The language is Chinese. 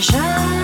山。